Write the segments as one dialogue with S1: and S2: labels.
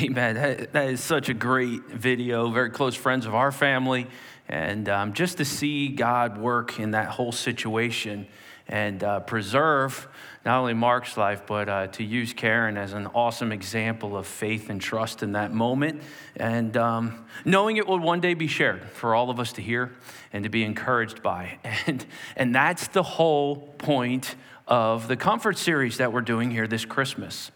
S1: Amen. That, that is such a great video. Very close friends of our family. And um, just to see God work in that whole situation and uh, preserve not only Mark's life, but uh, to use Karen as an awesome example of faith and trust in that moment. And um, knowing it will one day be shared for all of us to hear and to be encouraged by. And, and that's the whole point of the comfort series that we're doing here this Christmas.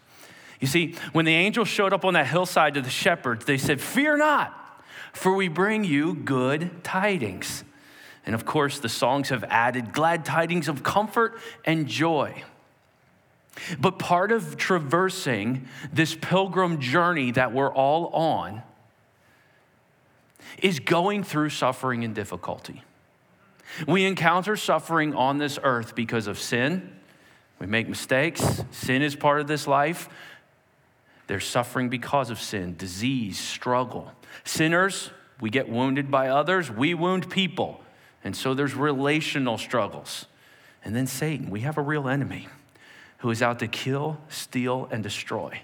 S1: You see, when the angels showed up on that hillside to the shepherds, they said, Fear not, for we bring you good tidings. And of course, the songs have added glad tidings of comfort and joy. But part of traversing this pilgrim journey that we're all on is going through suffering and difficulty. We encounter suffering on this earth because of sin. We make mistakes. Sin is part of this life. There's suffering because of sin, disease, struggle. Sinners, we get wounded by others, we wound people. And so there's relational struggles. And then Satan, we have a real enemy who is out to kill, steal, and destroy.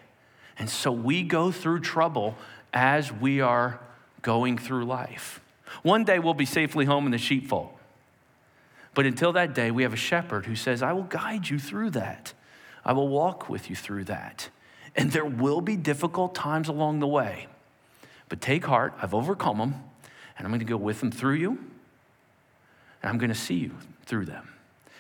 S1: And so we go through trouble as we are going through life. One day we'll be safely home in the sheepfold. But until that day, we have a shepherd who says, I will guide you through that. I will walk with you through that. And there will be difficult times along the way. But take heart, I've overcome them, and I'm going to go with them through you, and I'm going to see you through them.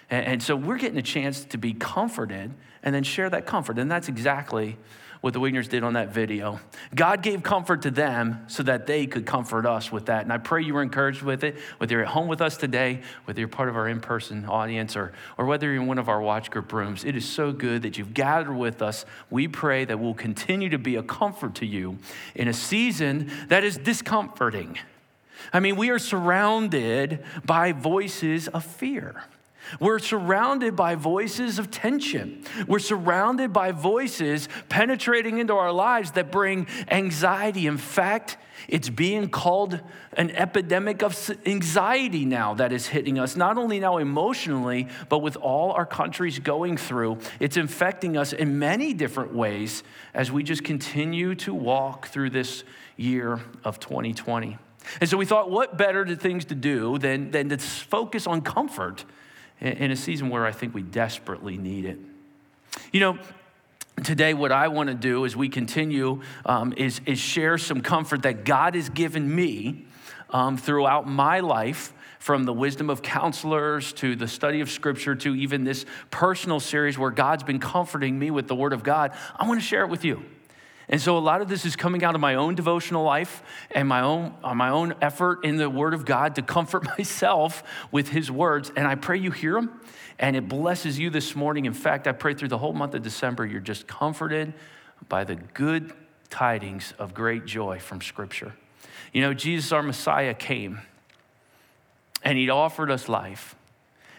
S1: And, and so we're getting a chance to be comforted and then share that comfort. And that's exactly what the Wigners did on that video. God gave comfort to them so that they could comfort us with that. And I pray you were encouraged with it, whether you're at home with us today, whether you're part of our in person audience, or, or whether you're in one of our watch group rooms. It is so good that you've gathered with us. We pray that we'll continue to be a comfort to you in a season that is discomforting. I mean, we are surrounded by voices of fear. We're surrounded by voices of tension. We're surrounded by voices penetrating into our lives that bring anxiety. In fact, it's being called an epidemic of anxiety now that is hitting us, not only now emotionally, but with all our countries going through. It's infecting us in many different ways as we just continue to walk through this year of 2020. And so we thought, what better things to do than, than to focus on comfort in a season where I think we desperately need it. You know, today what I want to do as we continue um, is, is share some comfort that God has given me um, throughout my life from the wisdom of counselors to the study of scripture to even this personal series where God's been comforting me with the word of God. I want to share it with you. And so a lot of this is coming out of my own devotional life and my own, uh, my own effort in the Word of God to comfort myself with His words. And I pray you hear them and it blesses you this morning. In fact, I pray through the whole month of December, you're just comforted by the good tidings of great joy from Scripture. You know, Jesus, our Messiah, came and He offered us life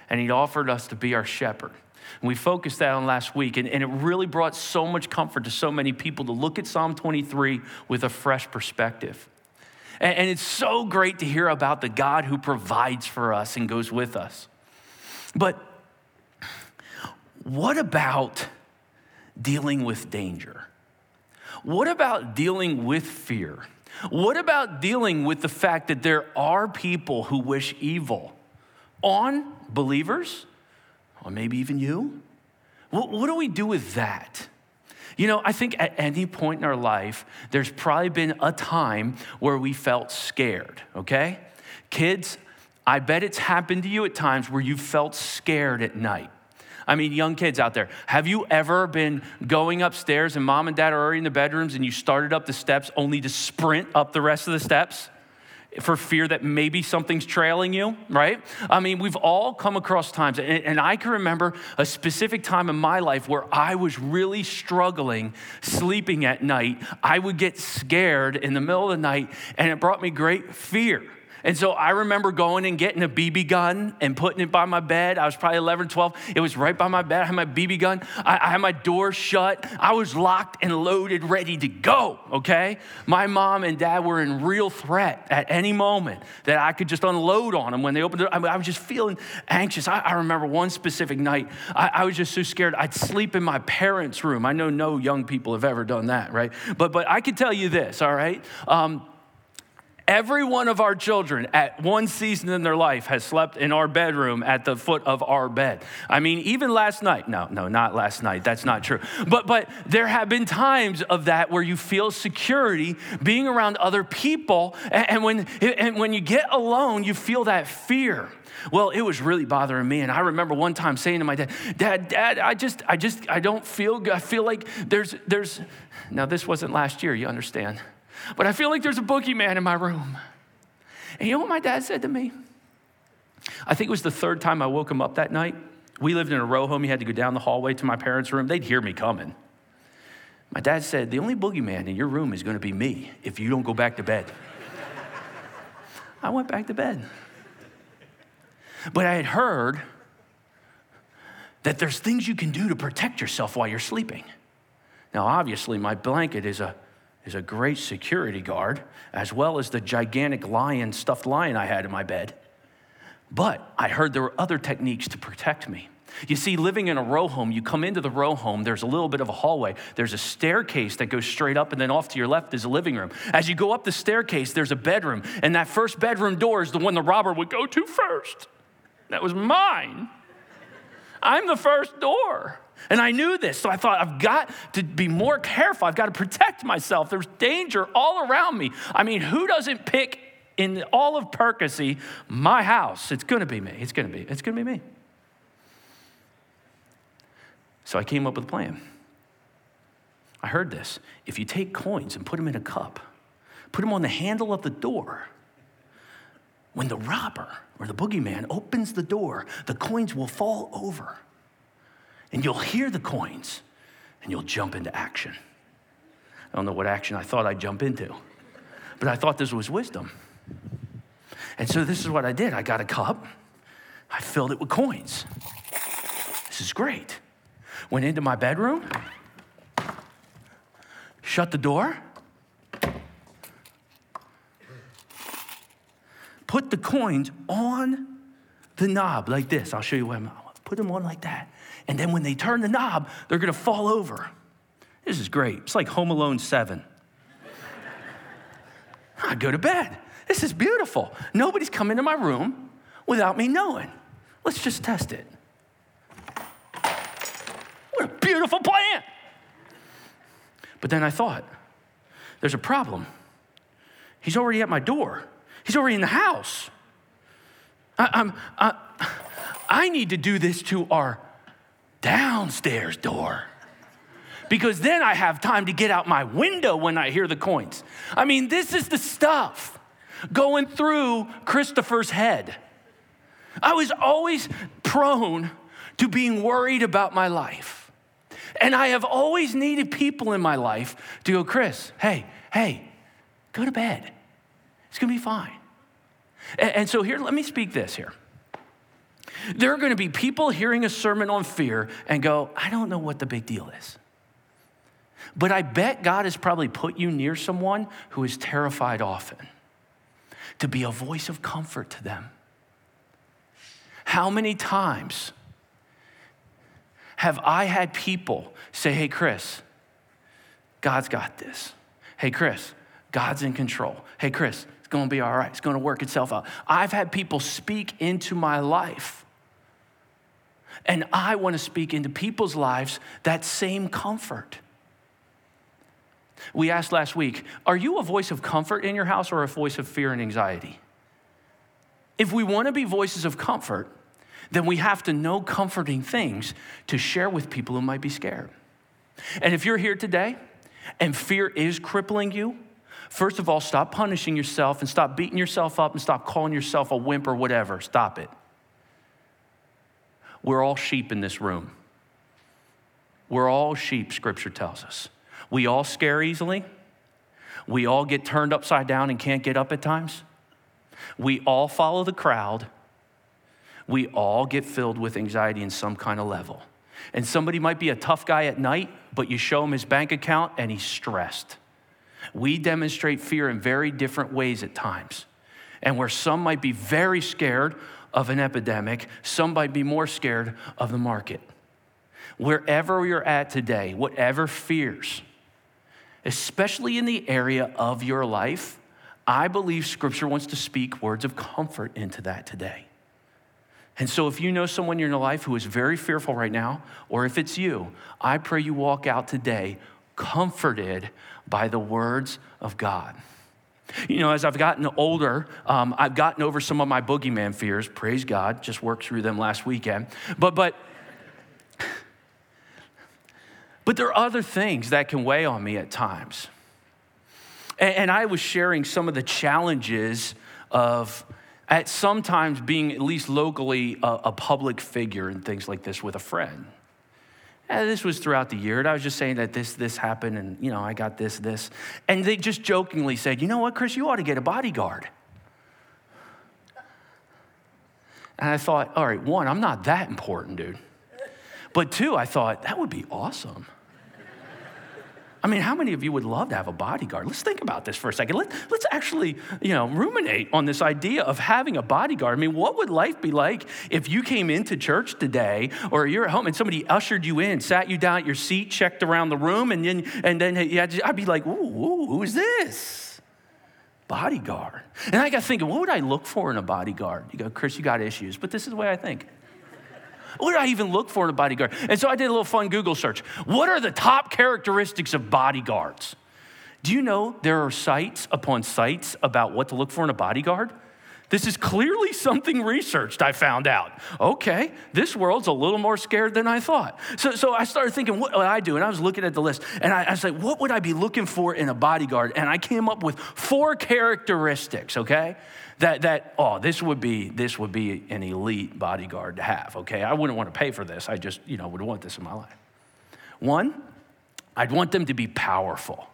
S1: and He offered us to be our shepherd. And we focused that on last week, and, and it really brought so much comfort to so many people to look at Psalm 23 with a fresh perspective. And, and it's so great to hear about the God who provides for us and goes with us. But what about dealing with danger? What about dealing with fear? What about dealing with the fact that there are people who wish evil on believers or maybe even you. What, what do we do with that? You know, I think at any point in our life, there's probably been a time where we felt scared, okay? Kids, I bet it's happened to you at times where you felt scared at night. I mean, young kids out there, have you ever been going upstairs and mom and dad are already in the bedrooms and you started up the steps only to sprint up the rest of the steps? For fear that maybe something's trailing you, right? I mean, we've all come across times, and, and, I can remember a specific time in my life where I was really struggling sleeping at night. I would get scared in the middle of the night, and it brought me great fear. And so I remember going and getting a BB gun and putting it by my bed. I was probably 11, 12. It was right by my bed. I had my BB gun. I, I, had my door shut. I was locked and loaded, ready to go, okay? My mom and dad were in real threat at any moment that I could just unload on them when they opened the. I, mean, I was just feeling anxious. I, I remember one specific night, I, I was just so scared. I'd sleep in my parents' room. I know no young people have ever done that, right? But, but I can tell you this, all right? Um, Every one of our children at one season in their life has slept in our bedroom at the foot of our bed. I mean, even last night. No, no, not last night. That's not true. But but there have been times of that where you feel security being around other people, and, and when and when you get alone, you feel that fear. Well, it was really bothering me. And I remember one time saying to my dad, Dad, Dad, I just, I just, I don't feel good. I feel like there's, there's, now this wasn't last year, you understand. But I feel like there's a boogeyman in my room. And you know what my dad said to me? I think it was the third time I woke him up that night. We lived in a row home. He had to go down the hallway to my parents' room. They'd hear me coming. My dad said, The only boogeyman in your room is going to be me if you don't go back to bed. I went back to bed. But I had heard that there's things you can do to protect yourself while you're sleeping. Now, obviously, my blanket is a is a great security guard, as well as the gigantic lion, stuffed lion I had in my bed. But I heard there were other techniques to protect me. You see, living in a row home, you come into the row home, there's a little bit of a hallway. There's a staircase that goes straight up, and then off to your left is a living room. As you go up the staircase, there's a bedroom, and that first bedroom door is the one the robber would go to first. That was mine. I'm the first door. And I knew this, so I thought, I've got to be more careful. I've got to protect myself. There's danger all around me. I mean, who doesn't pick in all of Percy my house? It's going to be me. It's going to be. It's going to be me. So I came up with a plan. I heard this. If you take coins and put them in a cup, put them on the handle of the door, when the robber or the boogeyman opens the door, the coins will fall over and you'll hear the coins and you'll jump into action. I don't know what action I thought I'd jump into, but I thought this was wisdom. And so this is what I did I got a cup, I filled it with coins. This is great. Went into my bedroom, shut the door, put the coins on the knob like this. I'll show you what I'm, put them on like that. And then when they turn the knob, they're going to fall over. This is great. It's like Home Alone 7. I go to bed. This is beautiful. Nobody's come into my room without me knowing. Let's just test it. What a beautiful plan. But then I thought, there's a problem. He's already at my door, he's already in the house. I, I, I need to do this to our downstairs door. Because then I have time to get out my window when I hear the coins. I mean, this is the stuff going through Christopher's head. I was always prone to being worried about my life. And I have always needed people in my life to go, Chris, hey, hey, go to bed. It's gonna be fine. And, so here, let me speak this here. There are going to be people hearing a sermon on fear and go, I don't know what the big deal is. But I bet God has probably put you near someone who is terrified often to be a voice of comfort to them. How many times have I had people say, Hey, Chris, God's got this. Hey, Chris, God's in control. Hey, Chris, it's going to be all right. It's going to work itself out. I've had people speak into my life and I want to speak into people's lives that same comfort. We asked last week Are you a voice of comfort in your house or a voice of fear and anxiety? If we want to be voices of comfort, then we have to know comforting things to share with people who might be scared. And if you're here today and fear is crippling you, first of all, stop punishing yourself and stop beating yourself up and stop calling yourself a wimp or whatever. Stop it. We're all sheep in this room. We're all sheep, scripture tells us. We all scare easily. We all get turned upside down and can't get up at times. We all follow the crowd. We all get filled with anxiety in some kind of level. And somebody might be a tough guy at night, but you show him his bank account and he's stressed. We demonstrate fear in very different ways at times. And where some might be very scared of an epidemic, some might be more scared of the market. Wherever you're at today, whatever fears, especially in the area of your life, I believe Scripture wants to speak words of comfort into that today. And so, if you know someone in your life who is very fearful right now, or if it's you, I pray you walk out today comforted by the words of God. You know, as I've gotten older, um, I've gotten over some of my boogeyman fears. Praise God, just worked through them last weekend. But, but, but there are other things that can weigh on me at times. And, and I was sharing some of the challenges of at sometimes being at least locally a, a public figure and things like this with a friend. This was throughout the year. And I was just saying that this, this happened, and you know, I got this, this. And they just jokingly said, you know what, Chris, you ought to get a bodyguard. And I thought, all right, one, I'm not that important, dude. But two, I thought, that would be awesome. I mean, how many of you would love to have a bodyguard? Let's think about this for a second. Let, let's actually, you know, ruminate on this idea of having a bodyguard. I mean, what would life be like if you came into church today or you're at home and somebody ushered you in, sat you down at your seat, checked around the room, and then, and then yeah, I'd be like, ooh, ooh who is this? Bodyguard. And I got thinking, what would I look for in a bodyguard? You go, Chris, you got issues, but this is the way I think. What did I even look for in a bodyguard? And so I did a little fun Google search. What are the top characteristics of bodyguards? Do you know there are sites upon sites about what to look for in a bodyguard? This is clearly something researched, I found out. Okay, this world's a little more scared than I thought. So, so I started thinking, what would I do? And I was looking at the list, and I, I was like, what would I be looking for in a bodyguard? And I came up with four characteristics, okay? That, that oh, this would be this would be an elite bodyguard to have. Okay, I wouldn't want to pay for this. I just you know would want this in my life. One, I'd want them to be powerful.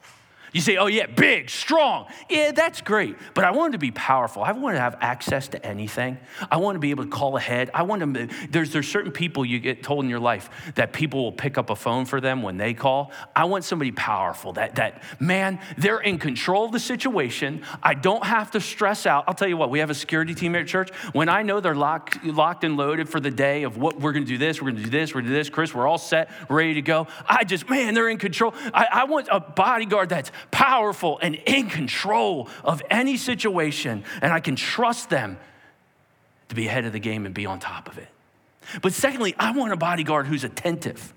S1: You say, oh, yeah, big, strong. Yeah, that's great. But I want to be powerful. I want to have access to anything. I want to be able to call ahead. I want to, there's, there's certain people you get told in your life that people will pick up a phone for them when they call. I want somebody powerful that, that man, they're in control of the situation. I don't have to stress out. I'll tell you what, we have a security team at church. When I know they're locked, locked and loaded for the day of what we're going to do this, we're going to do this, we're going to do this, Chris, we're all set, ready to go. I just, man, they're in control. I, I want a bodyguard that's powerful and in control of any situation, and I can trust them to be ahead of the game and be on top of it. But secondly, I want a bodyguard who's attentive.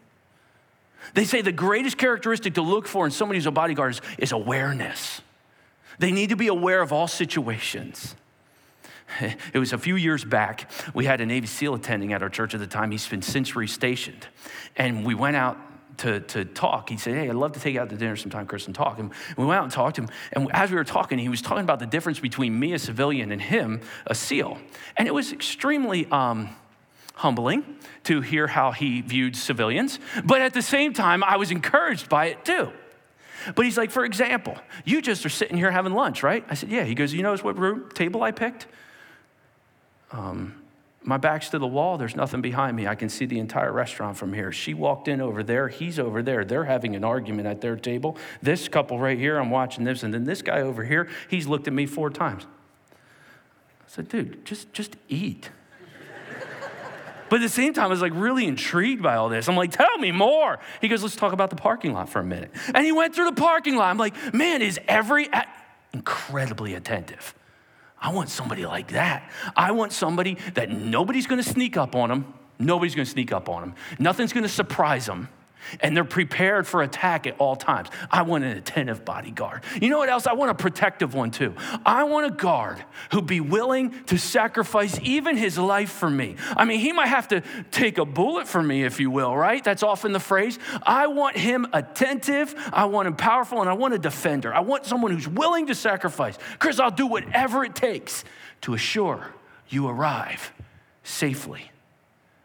S1: They say the greatest characteristic to look for in somebody who's a bodyguard is, is awareness. They need to be aware of all situations. It was a few years back. We had a Navy SEAL attending at our church at the time. He's been since restationed. And we went out to, to talk. He said, Hey, I'd love to take you out to dinner sometime, Chris, and talk. And we went out and talked to him. And as we were talking, he was talking about the difference between me, a civilian, and him, a SEAL. And it was extremely um, humbling to hear how he viewed civilians. But at the same time, I was encouraged by it too. But he's like, for example, you just are sitting here having lunch, right? I said, yeah. He goes, you notice what room, table I picked? Um, my back's to the wall. There's nothing behind me. I can see the entire restaurant from here. She walked in over there. He's over there. They're having an argument at their table. This couple right here, I'm watching this. And then this guy over here, he's looked at me four times. I said, dude, just, just eat. but at the same time, I was like really intrigued by all this. I'm like, tell me more. He goes, let's talk about the parking lot for a minute. And he went through the parking lot. I'm like, man, is every, incredibly attentive. I want somebody like that. I want somebody that nobody's gonna sneak up on them. Nobody's gonna sneak up on them. Nothing's gonna surprise them and they're prepared for attack at all times. I want an attentive bodyguard. You know what else? I want a protective one too. I want a guard who'd be willing to sacrifice even his life for me. I mean, he might have to take a bullet for me, if you will, right? That's often the phrase. I want him attentive, I want him powerful, and I want a defender. I want someone who's willing to sacrifice. Chris, I'll do whatever it takes to assure you arrive safely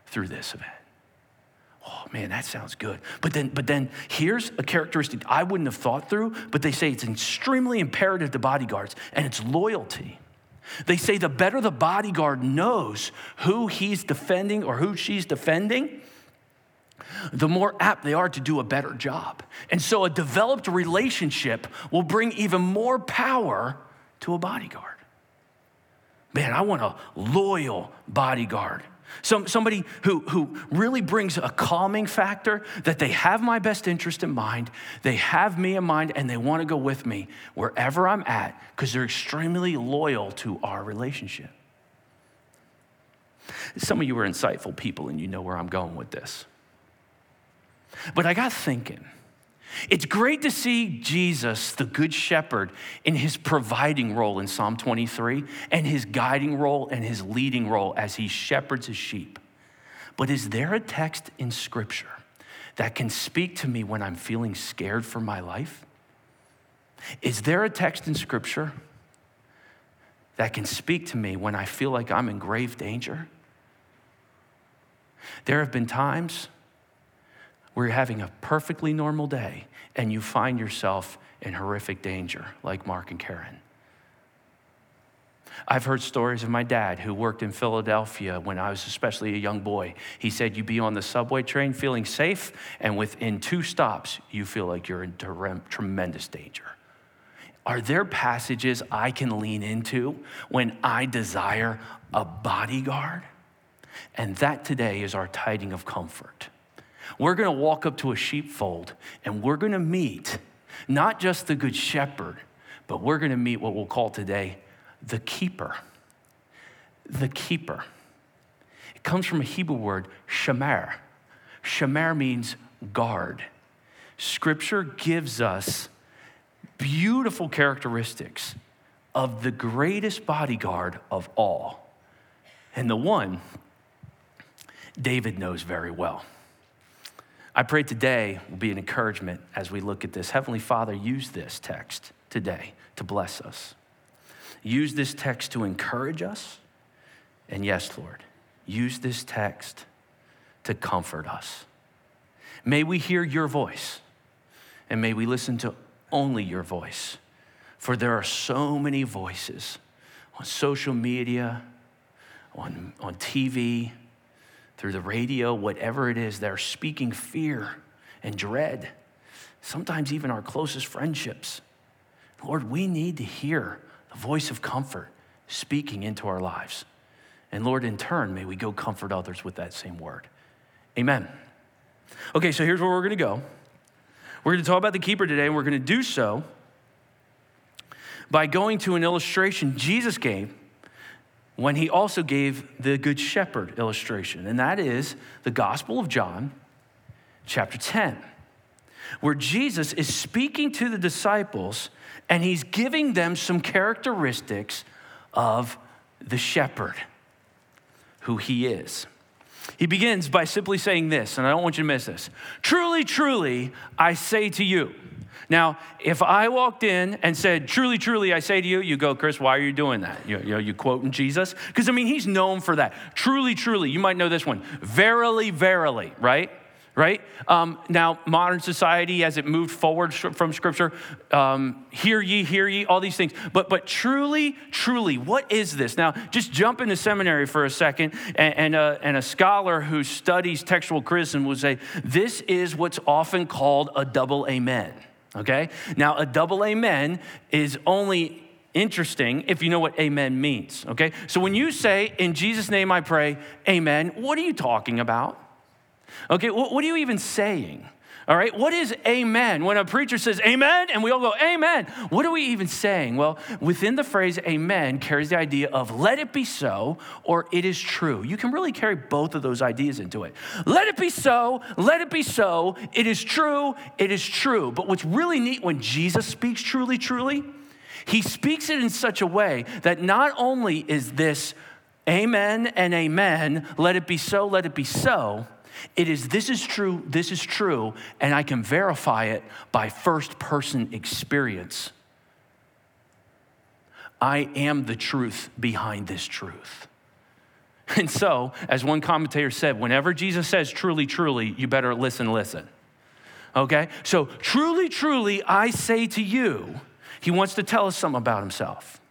S1: through this event oh man, that sounds good. But then, but then here's a characteristic I wouldn't have thought through, but they say it's extremely imperative to bodyguards, and it's loyalty. They say the better the bodyguard knows who he's defending or who she's defending, the more apt they are to do a better job. And so a developed relationship will bring even more power to a bodyguard. Man, I want a loyal bodyguard. Some, somebody who, who really brings a calming factor that they have my best interest in mind, they have me in mind, and they want to go with me wherever I'm at because they're extremely loyal to our relationship. Some of you are insightful people and you know where I'm going with this. But I got thinking. It's great to see Jesus, the Good Shepherd, in his providing role in Psalm 23 and his guiding role and his leading role as he shepherds his sheep. But is there a text in Scripture that can speak to me when I'm feeling scared for my life? Is there a text in Scripture that can speak to me when I feel like I'm in grave danger? There have been times where you're having a perfectly normal day and you find yourself in horrific danger, like Mark and Karen. I've heard stories of my dad who worked in Philadelphia when I was especially a young boy. He said, you'd be on the subway train feeling safe, and within two stops, you feel like you're in tremendous danger. Are there passages I can lean into when I desire a bodyguard? And that today is our tiding of comfort. We're going to walk up to a sheepfold and we're going to meet not just the good shepherd, but we're going to meet what we'll call today the keeper. The keeper. It comes from a Hebrew word, shamar. Shamar means guard. Scripture gives us beautiful characteristics of the greatest bodyguard of all, and the one David knows very well. I pray today will be an encouragement as we look at this. Heavenly Father, use this text today to bless us. Use this text to encourage us. And yes, Lord, use this text to comfort us. May we hear your voice and may we listen to only your voice. For there are so many voices on social media, on, on TV, through the radio, whatever it is, they're speaking fear and dread, sometimes even our closest friendships. Lord, we need to hear the voice of comfort speaking into our lives. And Lord, in turn, may we go comfort others with that same word. Amen. Okay, so here's where we're going to go. We're going to talk about the keeper today, and we're going to do so by going to an illustration Jesus gave when he also gave the Good Shepherd illustration, and that is the Gospel of John, chapter 10, where Jesus is speaking to the disciples and he's giving them some characteristics of the shepherd, who he is. He begins by simply saying this, and I don't want you to miss this. Truly, truly, I say to you, now, if I walked in and said, Truly, truly, I say to you, you go, Chris, why are you doing that? You, you know, you quoting Jesus? Because, I mean, he's known for that. Truly, truly, you might know this one. Verily, verily, right? right? Um, now, modern society, as it moved forward from Scripture, um, hear ye, hear ye, all these things. But, but truly, truly, what is this? Now, just jump into seminary for a second, and, and, a, and a scholar who studies textual criticism will say, this is what's often called a double amen okay? Now, a double amen is only interesting if you know what amen means, okay? So when you say, in Jesus' name I pray, amen, what are you talking about? Okay, what are you even saying? All right, what is amen? When a preacher says amen and we all go amen, what are we even saying? Well, within the phrase amen carries the idea of let it be so or it is true. You can really carry both of those ideas into it. Let it be so, let it be so, it is true, it is true. But what's really neat when Jesus speaks truly, truly, he speaks it in such a way that not only is this amen and amen, let it be so, let it be so it is this is true, this is true, and I can verify it by first person experience. I am the truth behind this truth. And so, as one commentator said, whenever Jesus says truly, truly, you better listen, listen. Okay? So, truly, truly, I say to you, he wants to tell us something about himself.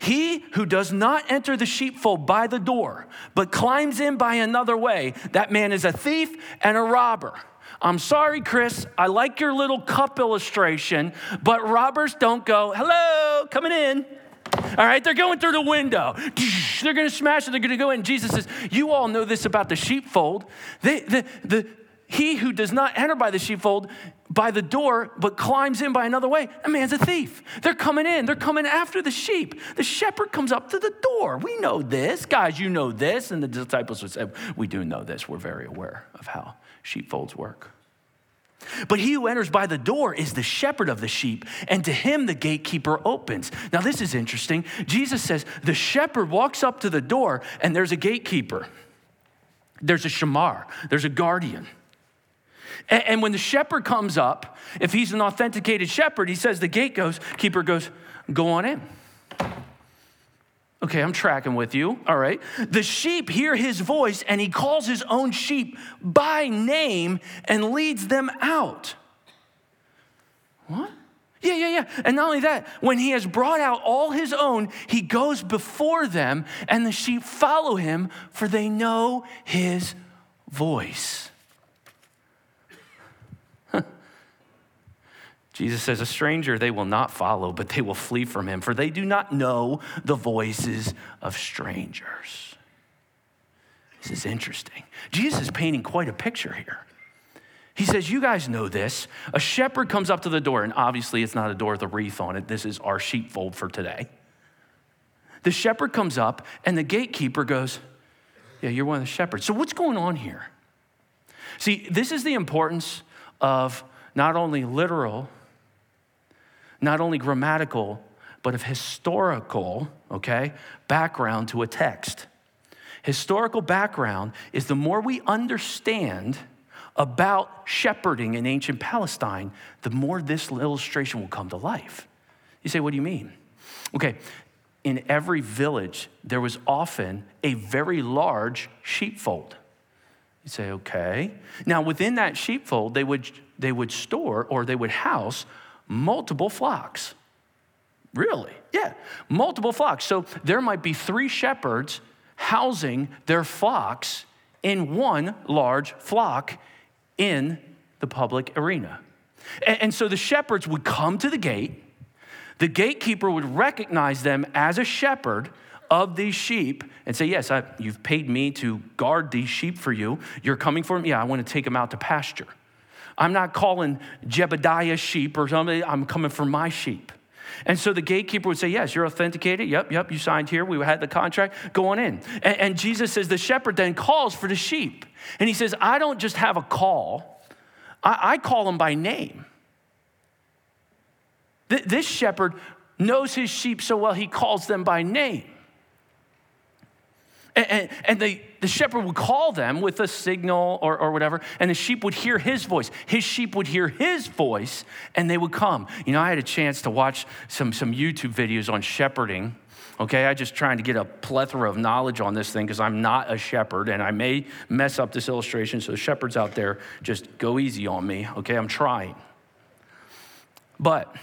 S1: He who does not enter the sheepfold by the door, but climbs in by another way, that man is a thief and a robber. I'm sorry, Chris, I like your little cup illustration, but robbers don't go, hello, coming in. All right, they're going through the window. They're going to smash it. They're going to go in. Jesus says, You all know this about the sheepfold. They, the, the, he who does not enter by the sheepfold by the door, but climbs in by another way, a man's a thief. They're coming in, they're coming after the sheep. The shepherd comes up to the door. We know this. Guys, you know this. And the disciples would say, We do know this. We're very aware of how sheepfolds work. But he who enters by the door is the shepherd of the sheep, and to him the gatekeeper opens. Now, this is interesting. Jesus says the shepherd walks up to the door, and there's a gatekeeper, there's a shamar, there's a guardian. And, and when the shepherd comes up, if he's an authenticated shepherd, he says the gate goes, keeper goes, go on in. Okay, I'm tracking with you. All right. The sheep hear his voice and he calls his own sheep by name and leads them out. What? Yeah, yeah, yeah. And not only that, when he has brought out all his own, he goes before them and the sheep follow him, for they know his voice. Jesus says, A stranger they will not follow, but they will flee from him, for they do not know the voices of strangers. This is interesting. Jesus is painting quite a picture here. He says, You guys know this. A shepherd comes up to the door, and obviously it's not a door with a wreath on it. This is our sheepfold for today. The shepherd comes up, and the gatekeeper goes, Yeah, you're one of the shepherds. So what's going on here? See, this is the importance of not only literal not only grammatical, but of historical, okay, background to a text. Historical background is the more we understand about shepherding in ancient Palestine, the more this illustration will come to life. You say, what do you mean? Okay, in every village, there was often a very large sheepfold. You say, okay. Now, within that sheepfold, they would, they would store or they would house multiple flocks. Really? Yeah, multiple flocks. So there might be three shepherds housing their flocks in one large flock in the public arena. And, and, so the shepherds would come to the gate. The gatekeeper would recognize them as a shepherd of these sheep and say, Yes, I, you've paid me to guard these sheep for you. You're coming for them? Yeah, I want to take them out to pasture. I'm not calling Jebediah sheep or something, I'm coming for my sheep. And so the gatekeeper would say, Yes, you're authenticated. Yep, yep, you signed here. We had the contract. Go on in. And, and, Jesus says, The shepherd then calls for the sheep. And he says, I don't just have a call, I, I call them by name. Th- this shepherd knows his sheep so well, he calls them by name. And, and, they, the shepherd would call them with a signal or, or whatever, and the sheep would hear his voice. His sheep would hear his voice, and they would come. You know, I had a chance to watch some, some YouTube videos on shepherding. Okay, I just trying to get a plethora of knowledge on this thing because I'm not a shepherd and I may mess up this illustration. So, shepherds out there, just go easy on me. Okay, I'm trying. But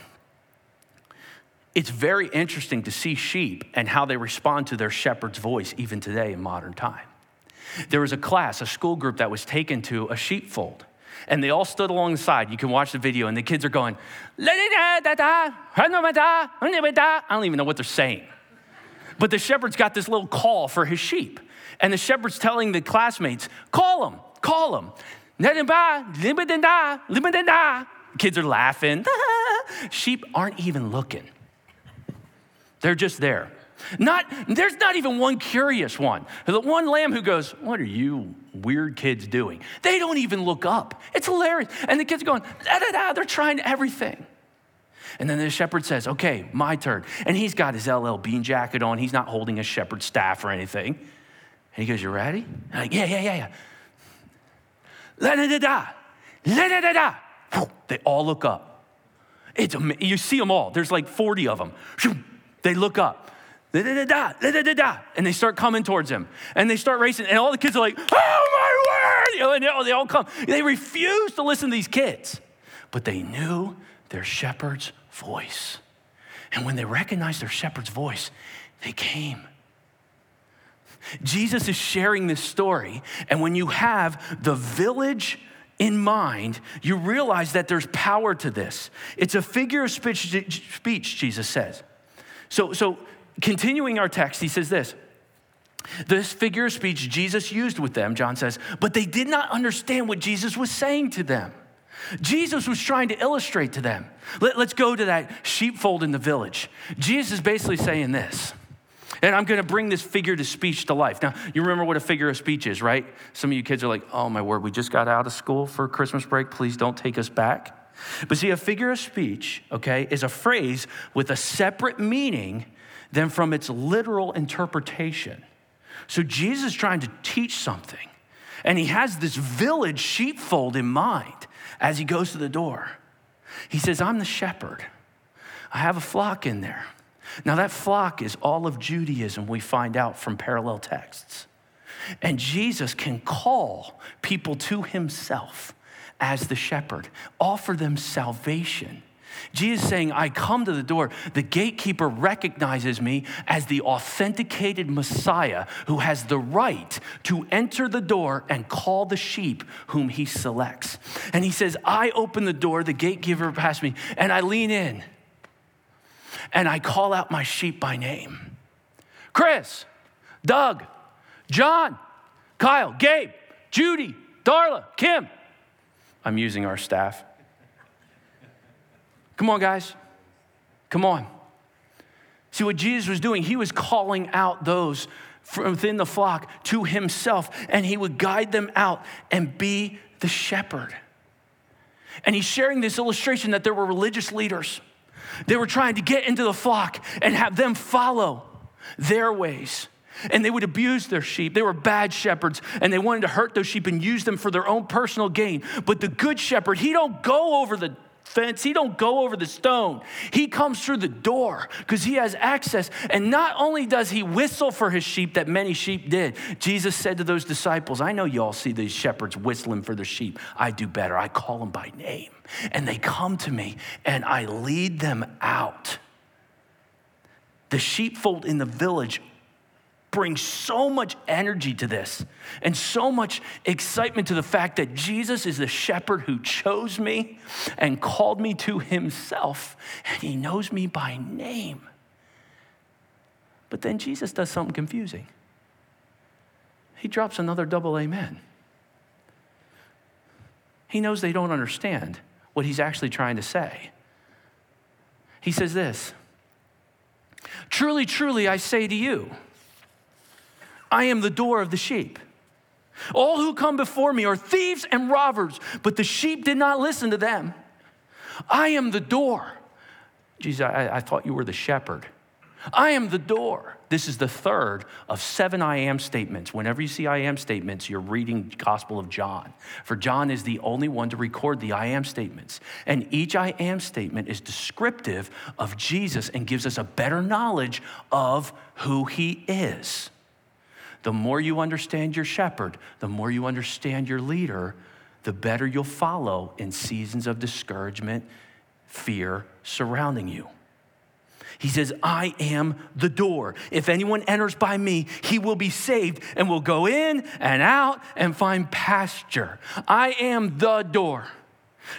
S1: it's very interesting to see sheep and how they respond to their shepherd's voice even today in modern time. There was a class, a school group that was taken to a sheepfold. And they all stood along the side. You can watch the video, and the kids are going, I don't even know what they're saying. But the shepherd's got this little call for his sheep. And the shepherd's telling the classmates, call him, call him. Kids are laughing. Sheep aren't even looking. They're just there. Not, there's not even one curious one. The one lamb who goes, What are you weird kids doing? They don't even look up. It's hilarious. And the kids are going, da, da, da. They're trying everything. And then the shepherd says, Okay, my turn. And he's got his LL Bean jacket on. He's not holding a shepherd's staff or anything. And he goes, You ready? I'm like, yeah, yeah, yeah, yeah. La da da da. La da da da. They all look up. It's, you see them all. There's like 40 of them. They look up. Da, da, da, da, da, da, and they start coming towards him. And they start racing. And all the kids are like, oh my word! You know, and they all, they all come. They refuse to listen to these kids. But they knew their shepherd's voice. And when they recognized their shepherd's voice, they came. Jesus is sharing this story, and when you have the village in mind, you realize that there's power to this. It's a figure of speech, speech Jesus says. So, so, continuing our text, he says this. This figure of speech Jesus used with them, John says, but they did not understand what Jesus was saying to them. Jesus was trying to illustrate to them. Let, us go to that sheepfold in the village. Jesus is basically saying this. And I'm going to bring this figure of speech to life. Now, you remember what a figure of speech is, right? Some of you kids are like, oh my word, we just got out of school for Christmas break. Please don't take us back. But see, a figure of speech, okay, is a phrase with a separate meaning than from its literal interpretation. So Jesus is trying to teach something, and he has this village sheepfold in mind as he goes to the door. He says, I'm the shepherd. I have a flock in there. Now, that flock is all of Judaism, we find out from parallel texts. And Jesus can call people to himself as the shepherd, offer them salvation Jesus saying, I come to the door. The gatekeeper recognizes me as the authenticated Messiah who has the right to enter the door and call the sheep whom he selects. And he says, I open the door, the gatekeeper passes me, and I lean in and I call out my sheep by name Chris, Doug, John, Kyle, Gabe, Judy, Darla, Kim. I'm using our staff. Come on, guys. Come on. See what Jesus was doing? He was calling out those from within the flock to himself, and he would guide them out and be the shepherd. And he's sharing this illustration that there were religious leaders. They were trying to get into the flock and have them follow their ways. And they would abuse their sheep. They were bad shepherds and they wanted to hurt those sheep and use them for their own personal gain. But the good shepherd, he don't go over the fence. He don't go over the stone. He comes through the door because he has access. And not only does he whistle for his sheep that many sheep did. Jesus said to those disciples, I know you all see these shepherds whistling for their sheep. I do better. I call them by name. And they come to me and I lead them out. The sheepfold in the village brings so much energy to this and so much excitement to the fact that Jesus is the shepherd who chose me and called me to himself, and he knows me by name. But then Jesus does something confusing. He drops another double amen. He knows they don't understand what he's actually trying to say. He says this Truly, truly, I say to you, I am the door of the sheep. All who come before me are thieves and robbers, but the sheep did not listen to them. I am the door. Jesus, I, I, thought you were the shepherd. I am the door. This is the third of seven I am statements. Whenever you see I am statements, you're reading Gospel of John. For John is the only one to record the I am statements. And each I am statement is descriptive of Jesus and gives us a better knowledge of who he is. The more you understand your shepherd, the more you understand your leader, the better you'll follow in seasons of discouragement, fear surrounding you. He says, I am the door. If anyone enters by me, he will be saved and will go in and out and find pasture. I am the door.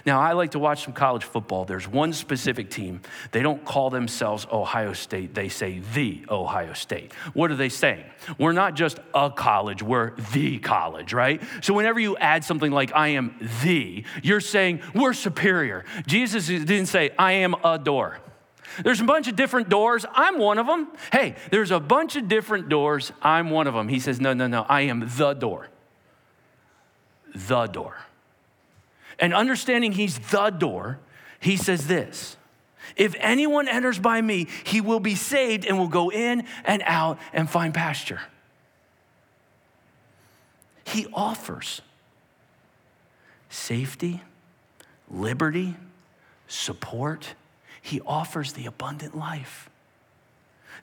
S1: Now, I like to watch some college football. There's one specific team. They don't call themselves Ohio State, they say the Ohio State. What are they saying? We're not just a college, we're the college, right? So, whenever you add something like I am the, you're saying we're superior. Jesus didn't say I am a door. There's a bunch of different doors. I'm one of them. Hey, there's a bunch of different doors. I'm one of them. He says, No, no, no. I am the door. The door. And understanding he's the door, he says this If anyone enters by me, he will be saved and will go in and out and find pasture. He offers safety, liberty, support. He offers the abundant life.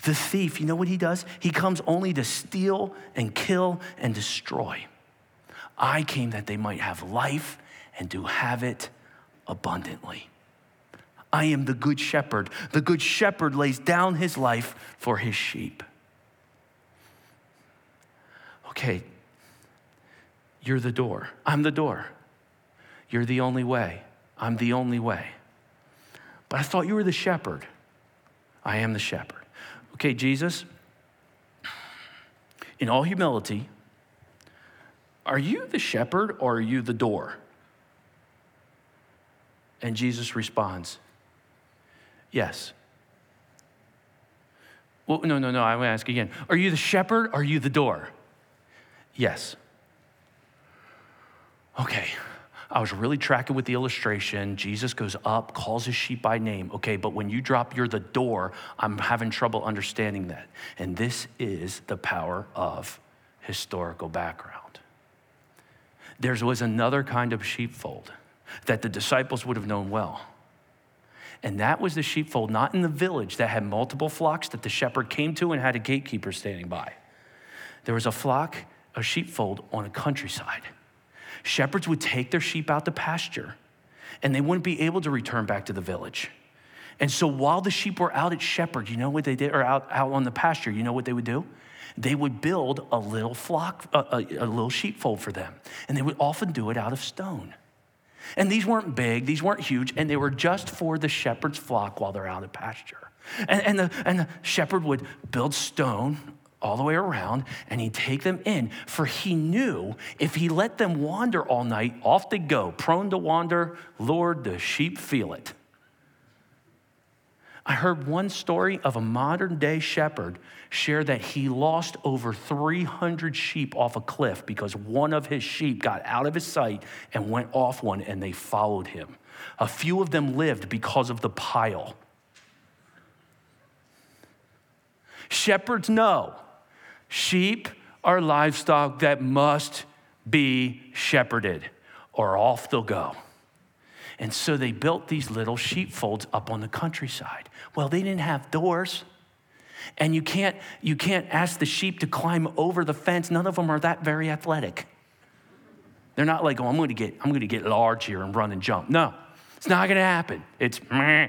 S1: The thief, you know what he does? He comes only to steal and kill and destroy. I came that they might have life and to have it abundantly. I am the good shepherd. The good shepherd lays down his life for his sheep. Okay, you're the door. I'm the door. You're the only way. I'm the only way. But I thought you were the shepherd. I am the shepherd. Okay, Jesus, in all humility, are you the shepherd or are you the door? And Jesus responds, Yes. Well, no, no, no, I want to ask again. Are you the shepherd are you the door? Yes. Okay. I was really tracking with the illustration. Jesus goes up, calls his sheep by name. Okay, but when you drop you're the door, I'm having trouble understanding that. And this is the power of historical background. There was another kind of sheepfold that the disciples would have known well. And that was the sheepfold, not in the village that had multiple flocks that the shepherd came to and had a gatekeeper standing by. There was a flock, a sheepfold on a countryside shepherds would take their sheep out to pasture and they wouldn't be able to return back to the village. And so while the sheep were out at shepherd, you know what they did, or out, out on the pasture, you know what they would do? They would build a little flock, a, a, a little sheepfold for them. And they would often do it out of stone. And these weren't big, these weren't huge, and they were just for the shepherd's flock while they're out at pasture. And, and, the, and the shepherd would build stone all the way around and he'd take them in, for he knew if he let them wander all night, off they go, prone to wander. Lord, the sheep feel it. I heard one story of a modern day shepherd share that he lost over 300 sheep off a cliff because one of his sheep got out of his sight and went off one and they followed him. A few of them lived because of the pile. Shepherds know Sheep are livestock that must be shepherded, or off they'll go. And so they built these little sheepfolds up on the countryside. Well, they didn't have doors. And you can't, you can't ask the sheep to climb over the fence. None of them are that very athletic. They're not like, oh, I'm to get, I'm to get large here and run and jump. No, it's not to happen. It's meh.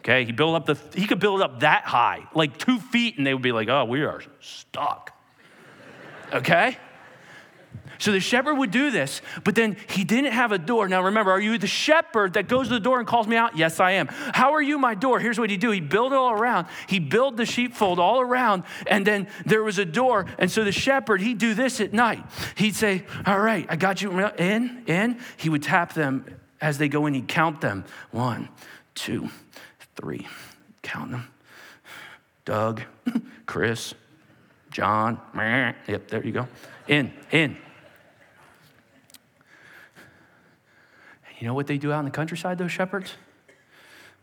S1: Okay, he built up the he could build up that high, like two feet, and they would be like, oh, we are stuck. Okay? So the shepherd would do this, but then he didn't have a door. Now remember, are you the shepherd that goes to the door and calls me out? Yes, I am. How are you my door? Here's what he do. He built it all around. He built the sheepfold all around, and then there was a door. And so the shepherd, he'd do this at night. He'd say, All right, I got you in, in. He would tap them as they go in, he'd count them. One, two, three. Count them. Doug, Chris, John. Yep, there you go. In, in. You know what they do out in the countryside, those shepherds?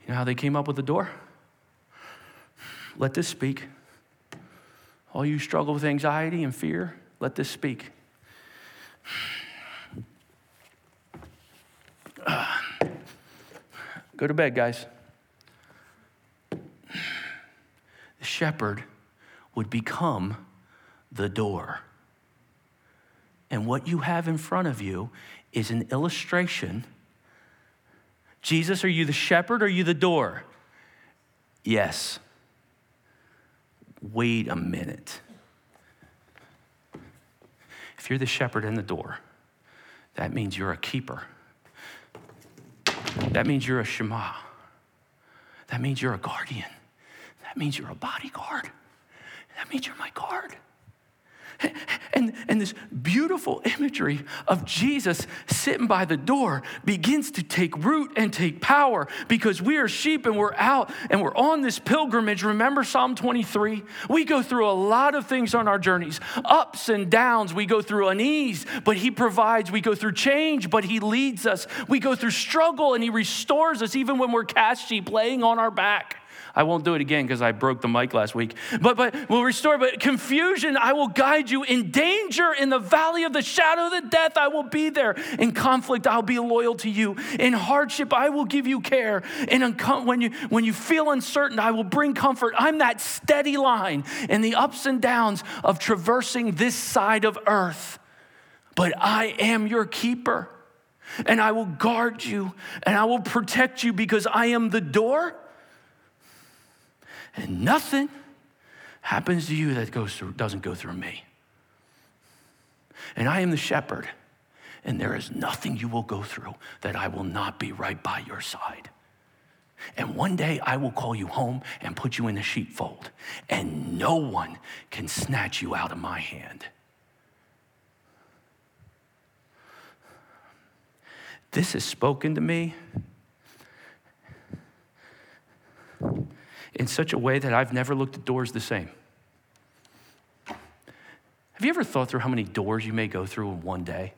S1: You know how they came up with the door? Let this speak. All you struggle with anxiety and fear, let this speak. Go to bed, guys. the shepherd would become the door. And what you have in front of you is an illustration. Jesus, are you the shepherd are you the door? Yes. Wait a minute. If you're the shepherd and the door, that means you're a keeper. That means you're a shamar. That means you're a guardian. That means you're a bodyguard. That means you're my guard. And, and this beautiful imagery of Jesus sitting by the door begins to take root and take power because we are sheep and we're out and we're on this pilgrimage. Remember Psalm 23? We go through a lot of things on our journeys ups and downs. We go through unease, but He provides. We go through change, but He leads us. We go through struggle and He restores us even when we're cast sheep laying on our back. I won't do it again because I broke the mic last week. But but will restore. But confusion, I will guide you. In danger, in the valley of the shadow of the death, I will be there. In conflict, I'll be loyal to you. In hardship, I will give you care. And uncom- when you when you feel uncertain, I will bring comfort. I'm that steady line in the ups and downs of traversing this side of earth. But I am your keeper. and I will guard you and I will protect you because I am the door. And nothing happens to you that goes through, doesn't go through me. And I am the shepherd, and there is nothing you will go through that I will not be right by your side. And one day I will call you home and put you in the sheepfold, and no one can snatch you out of my hand. This is spoken to me in such a way that I've never looked at doors the same. Have you ever thought through how many doors you may go through in one day?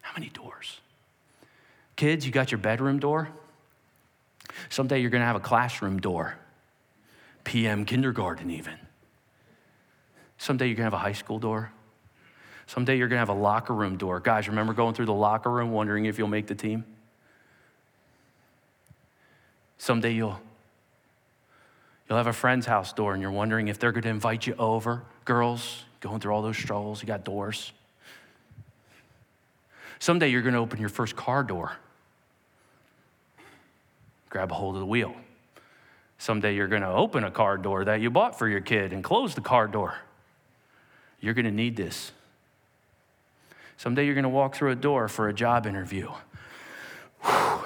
S1: How many doors? Kids, you got your bedroom door. Someday you're going to have a classroom door, PM kindergarten, even. Someday you're going to have a high school door. Someday you're going to have a locker room door. Guys, remember going through the locker room wondering if you'll make the team? Someday you'll you'll have a friend's house door and you're wondering if they're going to invite you over. Girls, going through all those struggles, you got doors. Someday you're going to open your first car door. Grab a hold of the wheel. Someday you're going to open a car door that you bought for your kid and close the car door. You're going to need this. Someday you're going to walk through a door for a job interview. Whew. All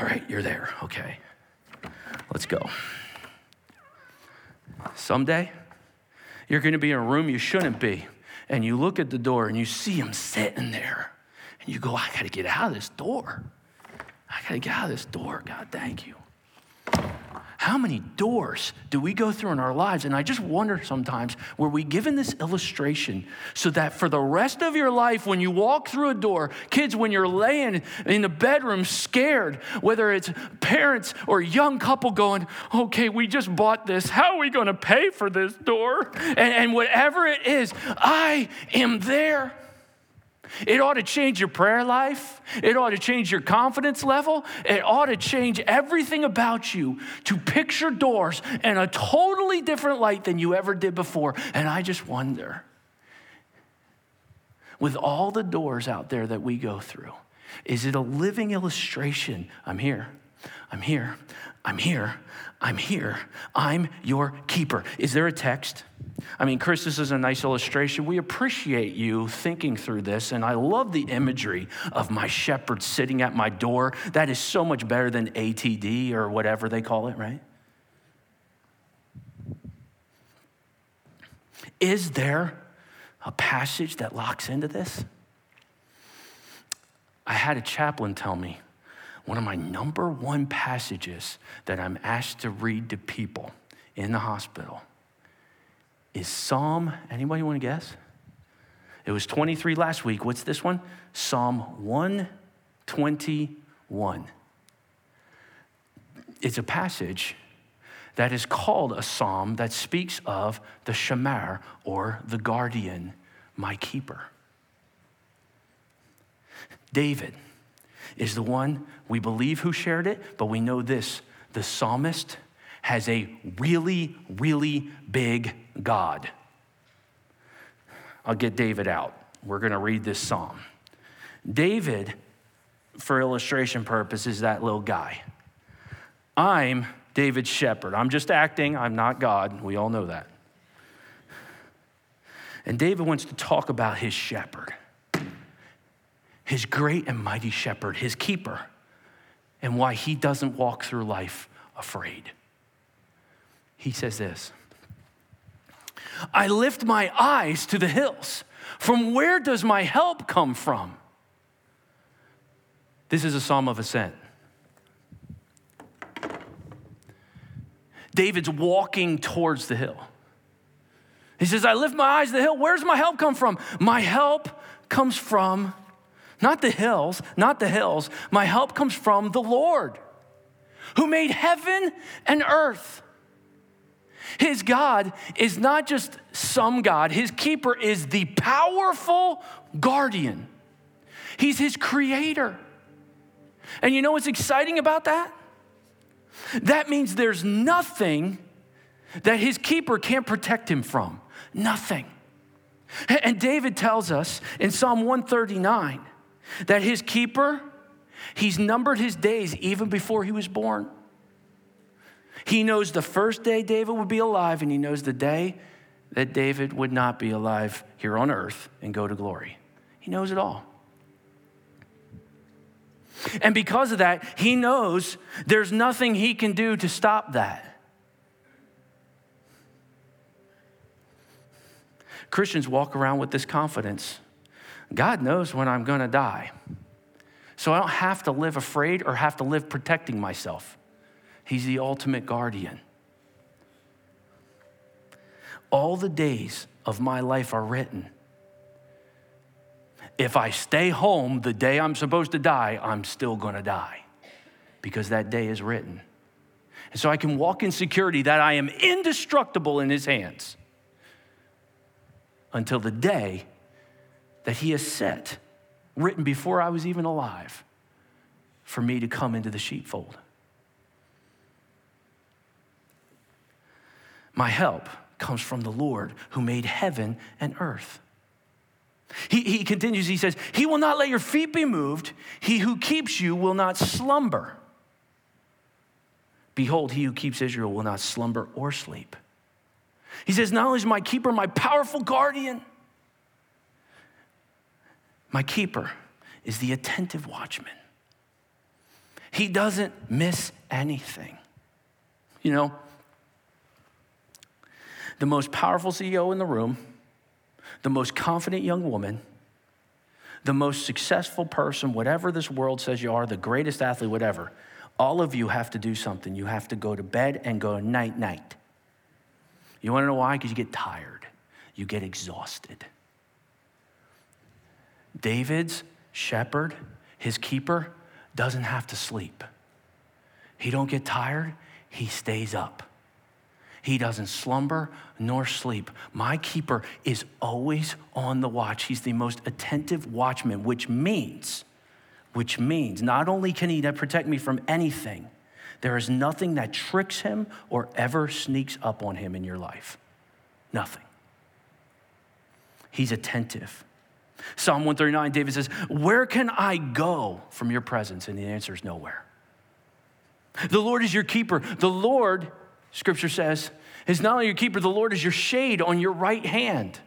S1: right, you're there. Okay. Let's go. Someday you're going to be in a room you shouldn't be, and you look at the door and you see him sitting there, and you go, I got to get out of this door. I got to get out of this door. God, thank you. How many doors do we go through in our lives? And I just wonder sometimes were we given this illustration so that for the rest of your life, when you walk through a door, kids, when you're laying in the bedroom scared, whether it's parents or young couple going, okay, we just bought this. How are we going to pay for this door? And, and whatever it is, I am there. It ought to change your prayer life. It ought to change your confidence level. It ought to change everything about you to picture doors in a totally different light than you ever did before. And I just wonder with all the doors out there that we go through, is it a living illustration? I'm here. I'm here. I'm here. I'm here. I'm your keeper. Is there a text? I mean, Chris, this is a nice illustration. We appreciate you thinking through this, and I love the imagery of my shepherd sitting at my door. That is so much better than ATD or whatever they call it, right? Is there a passage that locks into this? I had a chaplain tell me one of my number one passages that I'm asked to read to people in the hospital is Psalm, anybody want to guess? It was 23 last week. What's this one? Psalm 121. It's a passage that is called a psalm that speaks of the shamar or the guardian, my keeper. David is the one we believe who shared it, but we know this the psalmist has a really, really big God. I'll get David out. We're going to read this psalm. David, for illustration purposes, that little guy. I'm David's shepherd. I'm just acting, I'm not God. We all know that. And David wants to talk about his shepherd his great and mighty shepherd, his keeper, and why he doesn't walk through life afraid. He says this I lift my eyes to the hills. From where does my help come from? This is a psalm of ascent. David's walking towards the hill. He says, I lift my eyes to the hill. Where's my help come from? My help comes from not the hills, not the hills. My help comes from the Lord who made heaven and earth. His God is not just some God, his keeper is the powerful guardian. He's his creator. And you know what's exciting about that? That means there's nothing that his keeper can't protect him from. Nothing. And David tells us in Psalm 139 that his keeper, he's numbered his days even before he was born. He knows the first day David would be alive, and he knows the day that David would not be alive here on earth and go to glory. He knows it all. And because of that, he knows there's nothing he can do to stop that. Christians walk around with this confidence God knows when I'm going to die. So I don't have to live afraid or have to live protecting myself. He's the ultimate guardian. All the days of my life are written. If I stay home the day I'm supposed to die, I'm still going to die because that day is written. And so I can walk in security that I am indestructible in his hands until the day that He has set, written before I was even alive, for me to come into the sheepfold. My help comes from the Lord who made heaven and earth. He, he continues, he says, He will not let your feet be moved. He who keeps you will not slumber. Behold, he who keeps Israel will not slumber or sleep. He says, Not only is my keeper my powerful guardian, my keeper is the attentive watchman. He doesn't miss anything. You know, the most powerful CEO in the room, the most confident young woman, the most successful person, whatever this world says you are, the greatest athlete, whatever, all of you have to do something. You have to go to bed and go night night. You wanna know why? Because you get tired, you get exhausted. David's shepherd, his keeper, doesn't have to sleep. He don't get tired, he stays up. He doesn't slumber nor sleep. My keeper is always on the watch. He's the most attentive watchman, which means, which means not only can he protect me from anything, there is nothing that tricks him or ever sneaks up on him in your life. Nothing. He's attentive. Psalm 139, David says, Where can I go from your presence? And the answer is nowhere. The Lord is your keeper. The Lord, scripture says, is not only your keeper, the Lord is your shade on your right hand.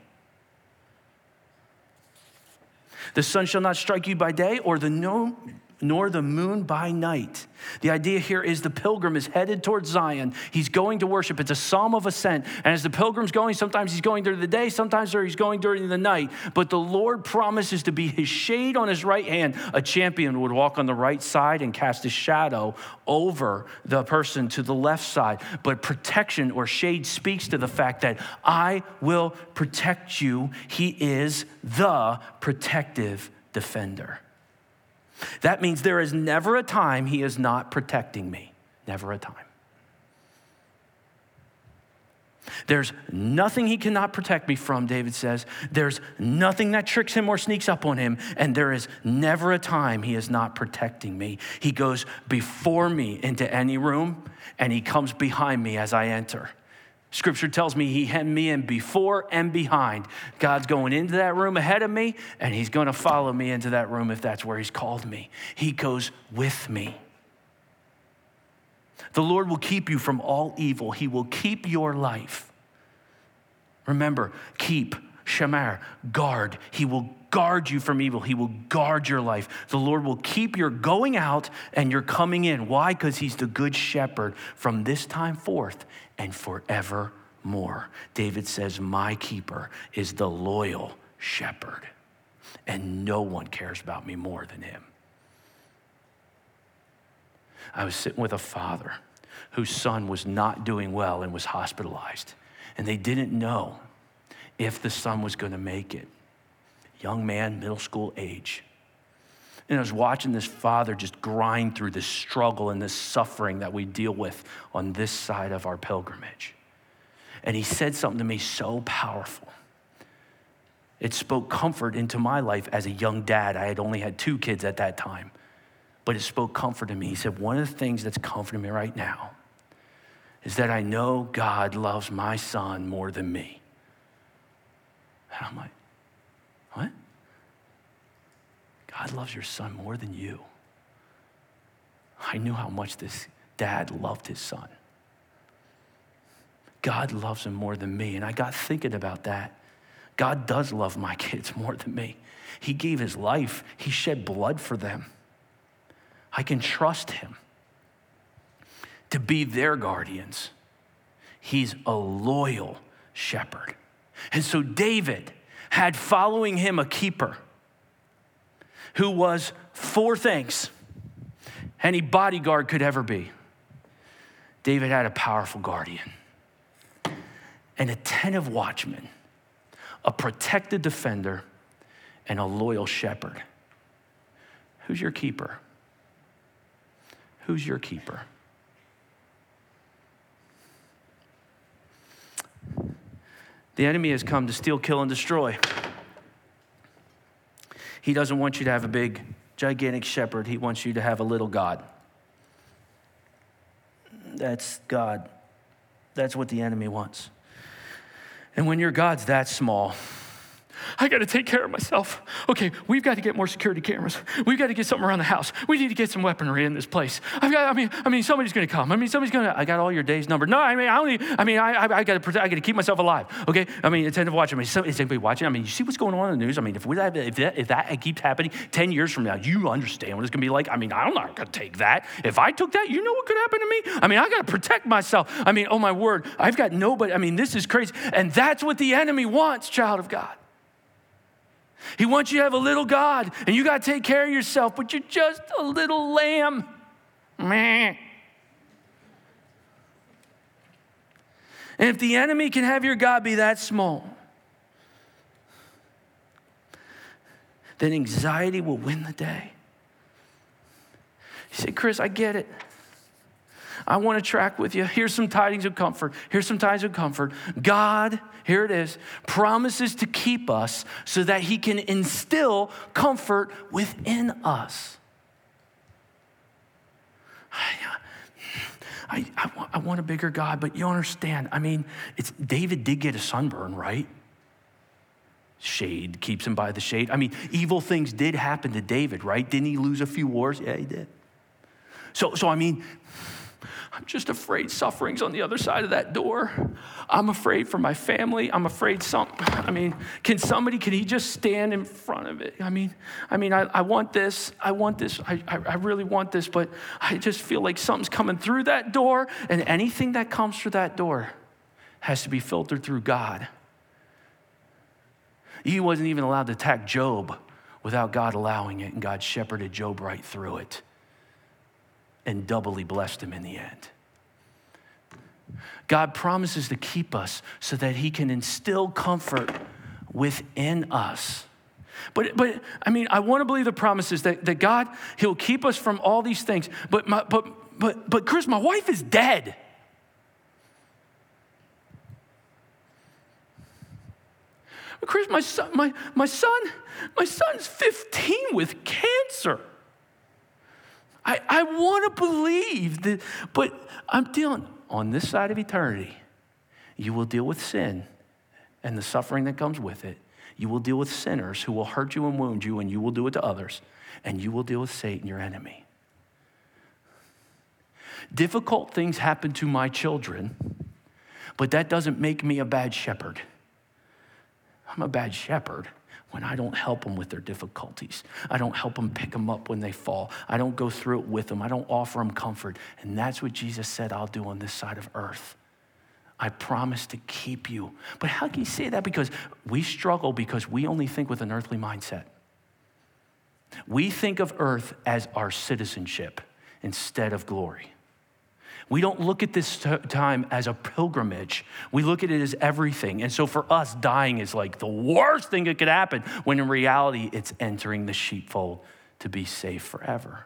S1: The sun shall not strike you by day, or the no, nor the moon by night. The idea here is the pilgrim is headed towards Zion. He's going to worship. It's a psalm of ascent. And as the pilgrim's going, sometimes he's going during the day, sometimes he's going during the night. But the Lord promises to be his shade on his right hand. A champion would walk on the right side and cast his shadow over the person to the left side. But protection or shade speaks to the fact that I will protect you. He is the protective defender. That means there is never a time he is not protecting me. Never a time. There's nothing he cannot protect me from, David says. There's nothing that tricks him or sneaks up on him. And there is never a time he is not protecting me. He goes before me into any room, and he comes behind me as I enter. Scripture tells me he hemmed me in before and behind. God's going into that room ahead of me, and he's going to follow me into that room if that's where he's called me. He goes with me. The Lord will keep you from all evil, he will keep your life. Remember, keep, shamar, guard. He will guard you from evil. He will guard your life. The Lord will keep your going out and your coming in. Why? Because He's the good shepherd from this time forth and forevermore. David says, My keeper is the loyal shepherd, and no one cares about me more than him. I was sitting with a father whose son was not doing well and was hospitalized, and they didn't know if the son was going to make it. Young man, middle school age. And I was watching this father just grind through this struggle and this suffering that we deal with on this side of our pilgrimage. And he said something to me so powerful. It spoke comfort into my life as a young dad. I had only had two kids at that time, but it spoke comfort to me. He said, One of the things that's comforting me right now is that I know God loves my son more than me. And I'm like, God loves your son more than you. I knew how much this dad loved his son. God loves him more than me. And I got thinking about that. God does love my kids more than me. He gave his life, he shed blood for them. I can trust him to be their guardians. He's a loyal shepherd. And so David had following him a keeper who was four things any bodyguard could ever be. David had a powerful guardian, an attentive watchman, a protected defender, and a loyal shepherd. Who's your keeper? Who's your keeper? The enemy has come to steal, kill, and destroy. He doesn't want you to have a big, gigantic shepherd. He wants you to have a little God. That's God. That's what the enemy wants. And when your God's that small, I got to take care of myself. Okay, we've got to get more security cameras. We've got to get something around the house. We need to get some weaponry in this place. I've got, I mean, I mean, somebody's going to come. I mean, somebody's going to. I got all your days numbered. No, I mean, I only. I mean, I, I, I got to. Protect. I got to keep myself alive. Okay, I mean, attentive watching. I mean, is anybody watching? I mean, you see what's going on in the news? I mean, if we if that, if that keeps happening ten years from now, you understand what it's going to be like. I mean, I'm not going to take that. If I took that, you know what could happen to me? I mean, I got to protect myself. I mean, oh my word, I've got nobody. I mean, this is crazy, and that's what the enemy wants, child of God. He wants you to have a little God, and you got to take care of yourself, but you're just a little lamb. Meh. And if the enemy can have your God be that small, then anxiety will win the day. You say, Chris, I get it. I want to track with you. Here's some tidings of comfort. Here's some tidings of comfort. God, here it is, promises to keep us so that he can instill comfort within us. I, I, want, I want a bigger God, but you understand. I mean, it's David did get a sunburn, right? Shade keeps him by the shade. I mean, evil things did happen to David, right? Didn't he lose a few wars? Yeah, he did. So, so I mean, I'm just afraid suffering's on the other side of that door. I'm afraid for my family. I'm afraid some, I mean, can somebody, can he just stand in front of it? I mean, I mean, I, I want this. I want this. I, I, I really want this, but I just feel like something's coming through that door, and anything that comes through that door has to be filtered through God. He wasn't even allowed to attack Job without God allowing it, and God shepherded Job right through it and doubly blessed him in the end. God promises to keep us so that he can instill comfort within us. But, but I mean, I want to believe the promises that, that God, he'll keep us from all these things. But, my, but, but, but Chris, my wife is dead. Chris, my son, my, my son, my son's 15 with cancer. I, I want to believe that, but I'm dealing on this side of eternity. You will deal with sin and the suffering that comes with it. You will deal with sinners who will hurt you and wound you, and you will do it to others. And you will deal with Satan, your enemy. Difficult things happen to my children, but that doesn't make me a bad shepherd. I'm a bad shepherd when I don't help them with their difficulties. I don't help them pick them up when they fall. I don't go through it with them. I don't offer them comfort. And that's what Jesus said I'll do on this side of earth. I promise to keep you. But how can you say that? Because we struggle because we only think with an earthly mindset. We think of earth as our citizenship instead of glory. We don't look at this time as a pilgrimage. We look at it as everything. And so for us, dying is like the worst thing that could happen, when in reality, it's entering the sheepfold to be safe forever.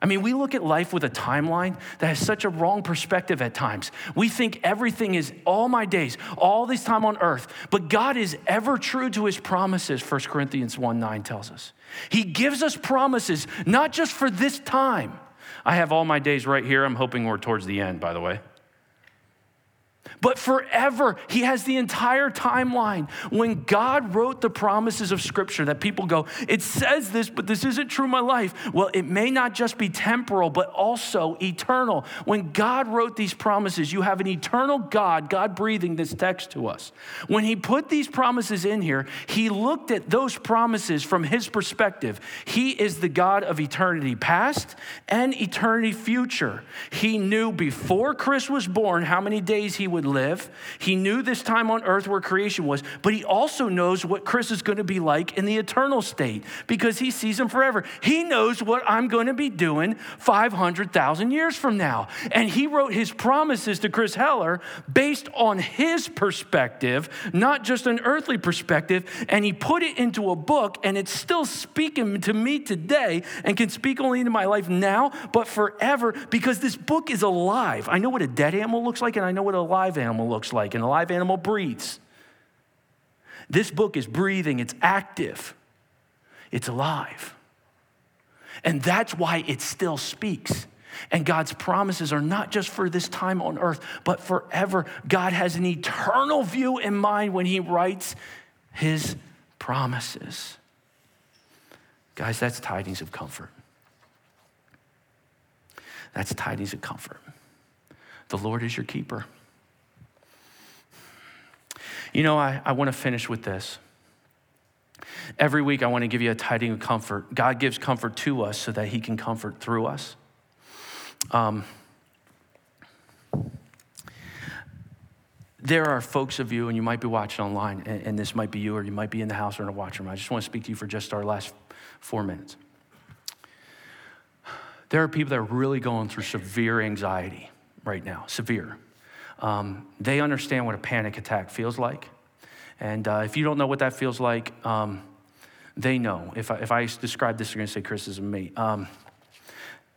S1: I mean, we look at life with a timeline that has such a wrong perspective at times. We think everything is all my days, all this time on earth, but God is ever true to his promises, 1 Corinthians 1 9 tells us. He gives us promises, not just for this time, I have all my days right here. I'm hoping we're towards the end, by the way. But forever, he has the entire timeline. When God wrote the promises of Scripture, that people go, it says this, but this isn't true in my life. Well, it may not just be temporal, but also eternal. When God wrote these promises, you have an eternal God, God breathing this text to us. When he put these promises in here, he looked at those promises from his perspective. He is the God of eternity past and eternity future. He knew before Chris was born how many days he would live. He knew this time on earth where creation was, but he also knows what Chris is going to be like in the eternal state because he sees him forever. He knows what I'm going to be doing 500,000 years from now. And he wrote his promises to Chris Heller based on his perspective, not just an earthly perspective. And he put it into a book, and it's still speaking to me today and can speak only into my life now, but forever because this book is alive. I know what a dead animal looks like, and I know what a live animal looks like, and a live animal breathes. This book is breathing, it's active, it's alive. And that's why it still speaks. And God's promises are not just for this time on earth, but forever. God has an eternal view in mind when He writes His promises. Guys, that's tidings of comfort. That's tidings of comfort. The Lord is your keeper. You know, I, I want to finish with this. Every week, I want to give you a tiding of comfort. God gives comfort to us so that He can comfort through us. Um, there are folks of you, and you might be watching online, and, and, this might be you, or you might be in the house or in a watch room. I just want to speak to you for just our last four minutes. There are people that are really going through severe anxiety right now, severe. Um, they understand what a panic attack feels like. And uh, if you don't know what that feels like, um, they know. If I, if I describe this, you're going to say, Chris is me. Um,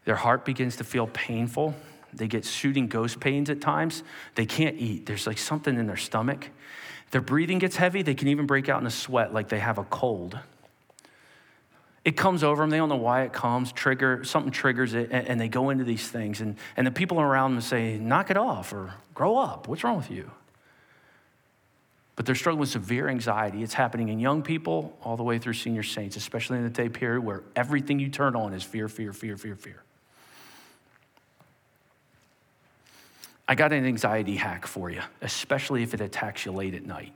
S1: their heart begins to feel painful. They get shooting ghost pains at times. They can't eat. There's like something in their stomach. Their breathing gets heavy. They can even break out in a sweat like they have a cold. It comes over them. They don't know why it comes. Trigger something triggers it, and, and they go into these things. And, and the people around them say, "Knock it off," or "Grow up. What's wrong with you?" But they're struggling with severe anxiety. It's happening in young people all the way through senior saints, especially in the day period where everything you turn on is fear, fear, fear, fear, fear. I got an anxiety hack for you, especially if it attacks you late at night.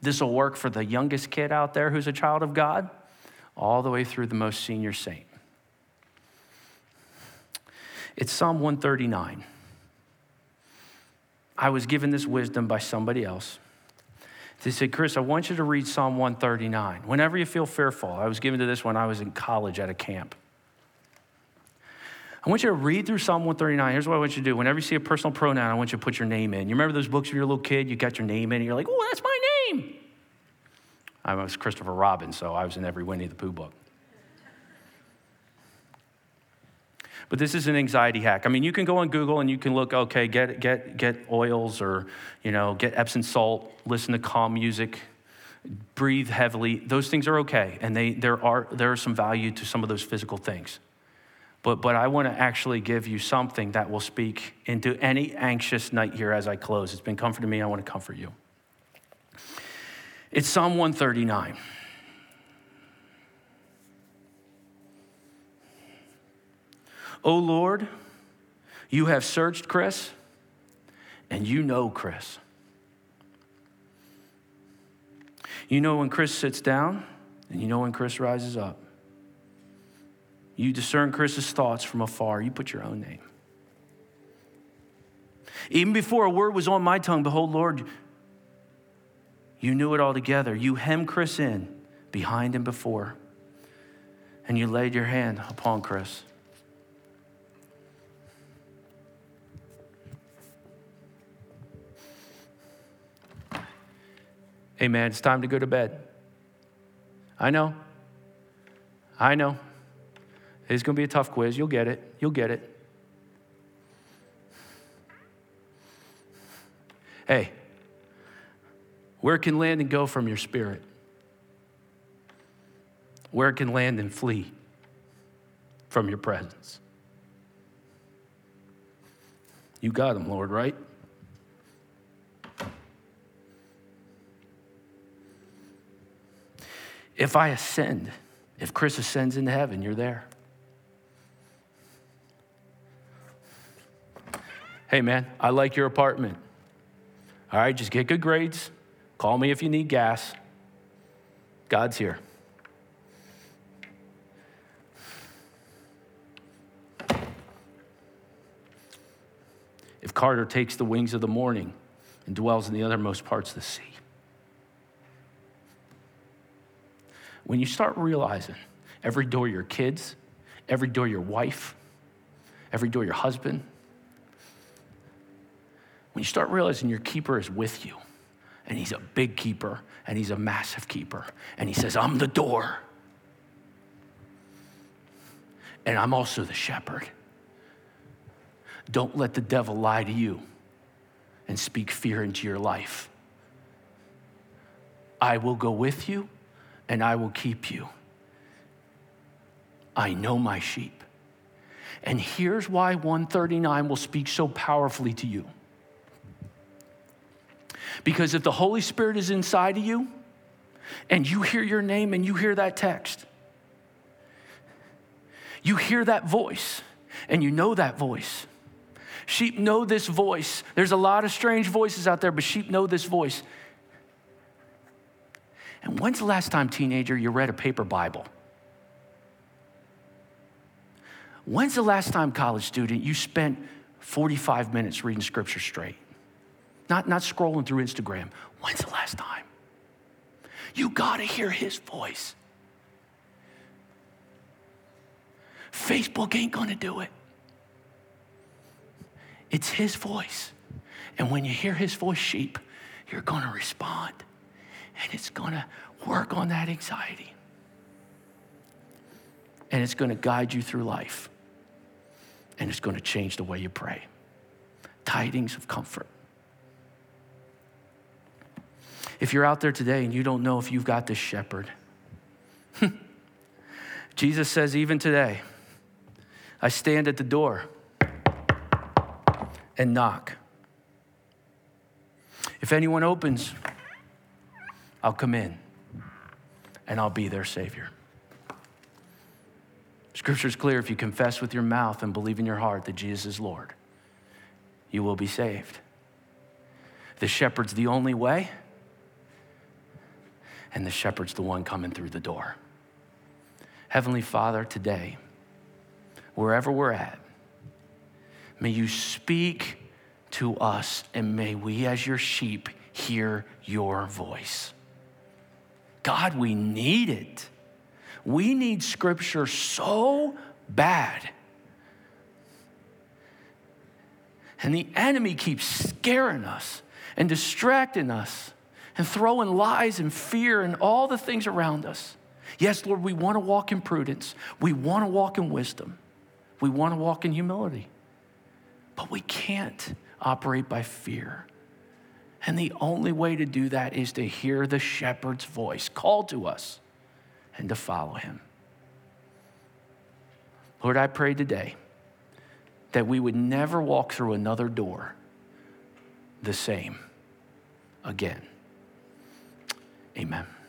S1: This will work for the youngest kid out there who's a child of God all the way through the most senior saint. It's Psalm 139. I was given this wisdom by somebody else. They said, Chris, I want you to read Psalm 139. Whenever you feel fearful, I was given to this when I was in college at a camp. I want you to read through Psalm 139. Here's what I want you to do. Whenever you see a personal pronoun, I want you to put your name in. You remember those books you're a little kid? You got your name in, and you're like, oh, that's my name. I was Christopher Robin, so I was in every Winnie the Pooh book. But this is an anxiety hack. I mean, you can go on Google and you can look, okay, get, get, get oils or, you know, get Epsom salt, listen to calm music, breathe heavily. Those things are okay. And they, there, are, there are some value to some of those physical things. But, but I want to actually give you something that will speak into any anxious night here as I close. It's been comforting me. I want to comfort you. It's Psalm 139. Oh Lord, you have searched Chris, and you know Chris. You know when Chris sits down, and you know when Chris rises up. You discern Chris's thoughts from afar. You put your own name. Even before a word was on my tongue, behold, Lord, you knew it all together. You hemmed Chris in behind and before, and you laid your hand upon Chris. Hey, man, it's time to go to bed. I know. I know. It's going to be a tough quiz. You'll get it. You'll get it. Hey, where can Landon go from your spirit? Where can Landon flee from your presence? You got him, Lord, right? If I ascend, if Chris ascends into heaven, you're there. Hey, man, I like your apartment. All right, just get good grades. Call me if you need gas. God's here. If Carter takes the wings of the morning and dwells in the uttermost parts of the sea. When you start realizing every door your kids, every door your wife, every door your husband, when you start realizing your keeper is with you, and he's a big keeper, and he's a massive keeper, and he says, I'm the door, and I'm also the shepherd. Don't let the devil lie to you and speak fear into your life. I will go with you and I will keep you. I know my sheep. And here's why 139 will speak so powerfully to you. Because if the Holy Spirit is inside of you and you hear your name and you hear that text, you hear that voice and you know that voice. Sheep know this voice. There's a lot of strange voices out there, but sheep know this voice. And when's the last time, teenager, you read a paper Bible? When's the last time, college student, you spent 45 minutes reading scripture straight? Not, not scrolling through Instagram. When's the last time? You got to hear his voice. Facebook ain't going to do it. It's his voice. And when you hear his voice, sheep, you're going to respond. And it's going to work on that anxiety. And it's going to guide you through life. And it's going to change the way you pray. Tidings of comfort. If you're out there today and you don't know if you've got this shepherd, Jesus says, even today, I stand at the door and knock. If anyone opens, I'll come in and I'll be their Savior. Scripture is clear if you confess with your mouth and believe in your heart that Jesus is Lord, you will be saved. The shepherd's the only way and the shepherd's the one coming through the door. Heavenly Father, today, wherever we're at, may you speak to us and may we, as your sheep, hear your voice. God, we need it. We need scripture so bad. And the enemy keeps scaring us and distracting us and throwing lies and fear and all the things around us. Yes, Lord, we want to walk in prudence. We want to walk in wisdom. We want to walk in humility. But we can't operate by fear. And the only way to do that is to hear the shepherd's voice call to us and to follow him. Lord, I pray today that we would never walk through another door the same again. Amen.